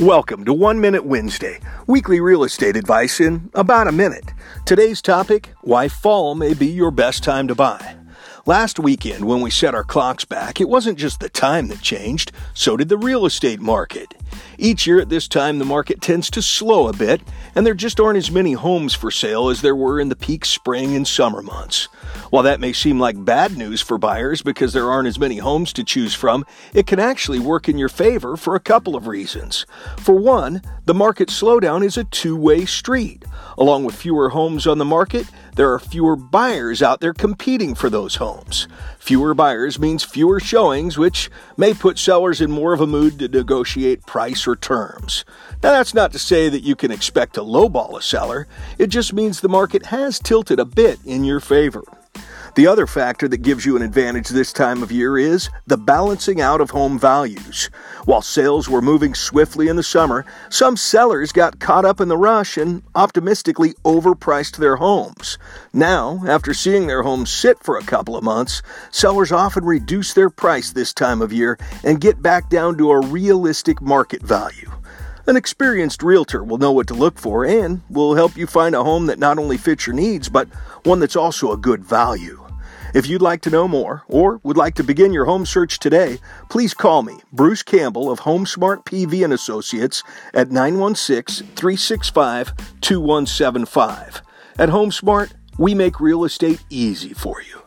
Welcome to One Minute Wednesday, weekly real estate advice in about a minute. Today's topic why fall may be your best time to buy. Last weekend, when we set our clocks back, it wasn't just the time that changed, so did the real estate market. Each year at this time, the market tends to slow a bit, and there just aren't as many homes for sale as there were in the peak spring and summer months. While that may seem like bad news for buyers because there aren't as many homes to choose from, it can actually work in your favor for a couple of reasons. For one, the market slowdown is a two way street. Along with fewer homes on the market, there are fewer buyers out there competing for those homes. Fewer buyers means fewer showings, which may put sellers in more of a mood to negotiate price or terms. Now, that's not to say that you can expect to lowball a seller, it just means the market has tilted a bit in your favor. The other factor that gives you an advantage this time of year is the balancing out of home values. While sales were moving swiftly in the summer, some sellers got caught up in the rush and optimistically overpriced their homes. Now, after seeing their homes sit for a couple of months, sellers often reduce their price this time of year and get back down to a realistic market value. An experienced realtor will know what to look for and will help you find a home that not only fits your needs, but one that's also a good value. If you'd like to know more or would like to begin your home search today, please call me, Bruce Campbell of HomeSmart PV and Associates at 916-365-2175. At HomeSmart, we make real estate easy for you.